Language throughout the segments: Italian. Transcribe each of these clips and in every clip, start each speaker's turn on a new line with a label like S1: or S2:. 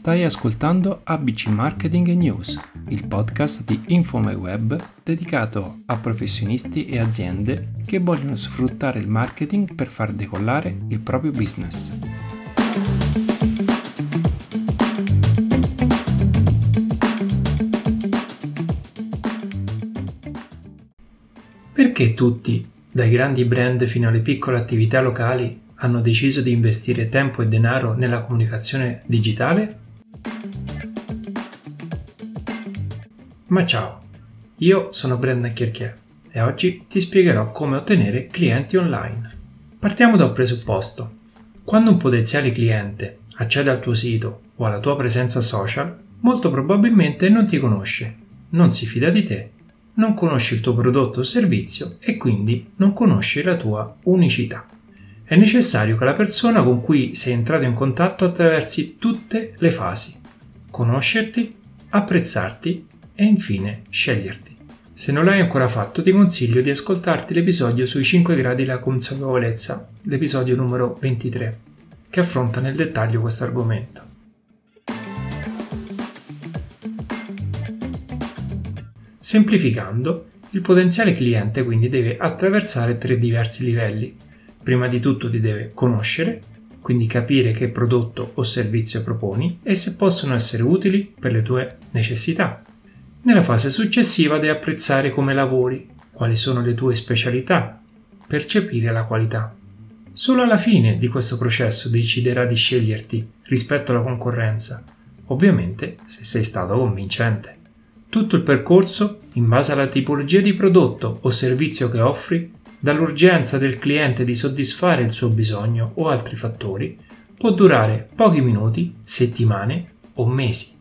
S1: Stai ascoltando ABC Marketing News, il podcast di InfoMyWeb dedicato a professionisti e aziende che vogliono sfruttare il marketing per far decollare il proprio business. Perché tutti, dai grandi brand fino alle piccole attività locali, hanno deciso di investire tempo e denaro nella comunicazione digitale? Ma ciao, io sono Brendan Chierchier e oggi ti spiegherò come ottenere clienti online. Partiamo da un presupposto. Quando un potenziale cliente accede al tuo sito o alla tua presenza social, molto probabilmente non ti conosce, non si fida di te, non conosce il tuo prodotto o servizio e quindi non conosce la tua unicità. È necessario che la persona con cui sei entrato in contatto attraversi tutte le fasi. Conoscerti, apprezzarti e infine sceglierti. Se non l'hai ancora fatto ti consiglio di ascoltarti l'episodio sui 5 gradi della consapevolezza, l'episodio numero 23, che affronta nel dettaglio questo argomento. Semplificando, il potenziale cliente quindi deve attraversare tre diversi livelli. Prima di tutto ti deve conoscere, quindi capire che prodotto o servizio proponi e se possono essere utili per le tue necessità. Nella fase successiva devi apprezzare come lavori, quali sono le tue specialità, percepire la qualità. Solo alla fine di questo processo deciderà di sceglierti rispetto alla concorrenza, ovviamente se sei stato convincente. Tutto il percorso, in base alla tipologia di prodotto o servizio che offri, dall'urgenza del cliente di soddisfare il suo bisogno o altri fattori, può durare pochi minuti, settimane o mesi.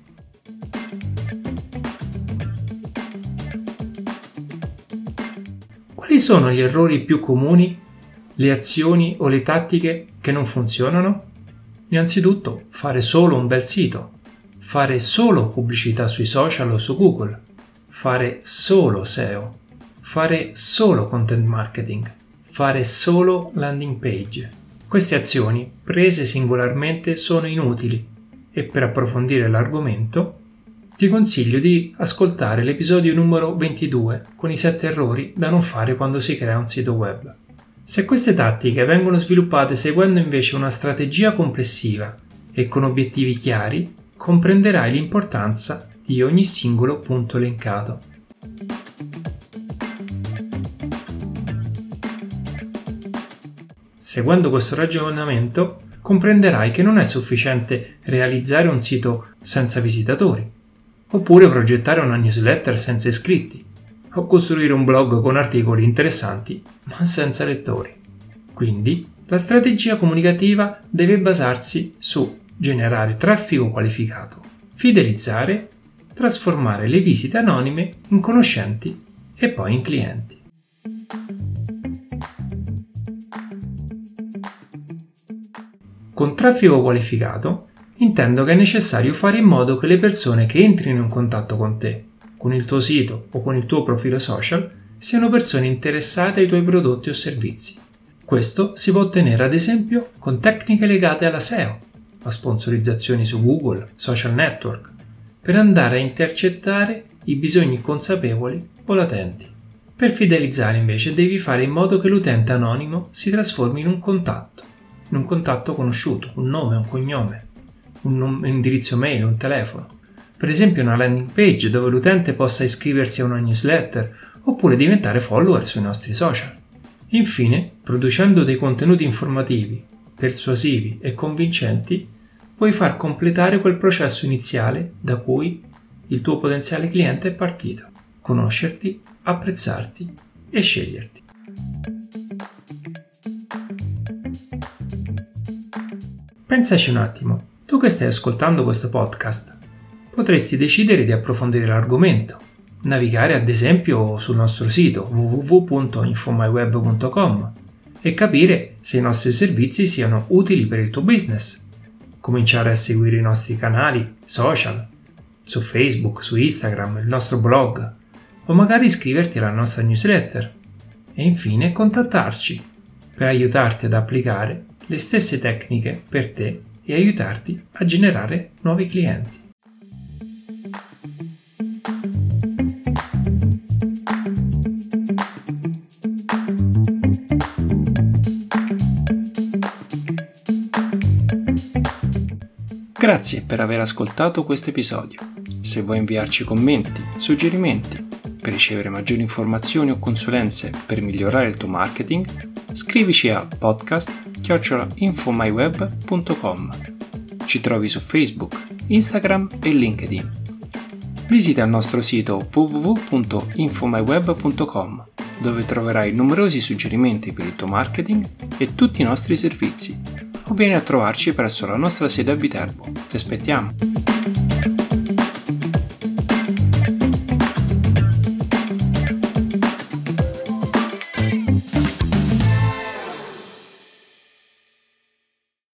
S1: Quali sono gli errori più comuni, le azioni o le tattiche che non funzionano? Innanzitutto, fare solo un bel sito, fare solo pubblicità sui social o su Google, fare solo SEO, fare solo content marketing, fare solo landing page. Queste azioni, prese singolarmente, sono inutili e per approfondire l'argomento ti consiglio di ascoltare l'episodio numero 22 con i 7 errori da non fare quando si crea un sito web. Se queste tattiche vengono sviluppate seguendo invece una strategia complessiva e con obiettivi chiari, comprenderai l'importanza di ogni singolo punto elencato. Seguendo questo ragionamento, comprenderai che non è sufficiente realizzare un sito senza visitatori, oppure progettare una newsletter senza iscritti, o costruire un blog con articoli interessanti ma senza lettori. Quindi la strategia comunicativa deve basarsi su generare traffico qualificato, fidelizzare, trasformare le visite anonime in conoscenti e poi in clienti. Con traffico qualificato intendo che è necessario fare in modo che le persone che entrino in contatto con te, con il tuo sito o con il tuo profilo social, siano persone interessate ai tuoi prodotti o servizi. Questo si può ottenere ad esempio con tecniche legate alla SEO, a sponsorizzazioni su Google, social network, per andare a intercettare i bisogni consapevoli o latenti. Per fidelizzare invece devi fare in modo che l'utente anonimo si trasformi in un contatto, in un contatto conosciuto, un nome, un cognome, un indirizzo mail, un telefono. Per esempio una landing page dove l'utente possa iscriversi a una newsletter oppure diventare follower sui nostri social. Infine, producendo dei contenuti informativi, persuasivi e convincenti, puoi far completare quel processo iniziale da cui il tuo potenziale cliente è partito. Conoscerti, apprezzarti e sceglierti. Pensaci un attimo, tu che stai ascoltando questo podcast, potresti decidere di approfondire l'argomento, navigare ad esempio sul nostro sito www.infomyweb.com e capire se i nostri servizi siano utili per il tuo business. Cominciare a seguire i nostri canali social, su Facebook, su Instagram, il nostro blog, o magari iscriverti alla nostra newsletter. E infine contattarci per aiutarti ad applicare le stesse tecniche per te e aiutarti a generare nuovi clienti. Grazie per aver ascoltato questo episodio. Se vuoi inviarci commenti, suggerimenti, per ricevere maggiori informazioni o consulenze per migliorare il tuo marketing, scrivici a podcast.infomyweb.com. Ci trovi su Facebook, Instagram e LinkedIn. Visita il nostro sito www.infomyweb.com dove troverai numerosi suggerimenti per il tuo marketing e tutti i nostri servizi o vieni a trovarci presso la nostra sede a Viterbo. Ti aspettiamo!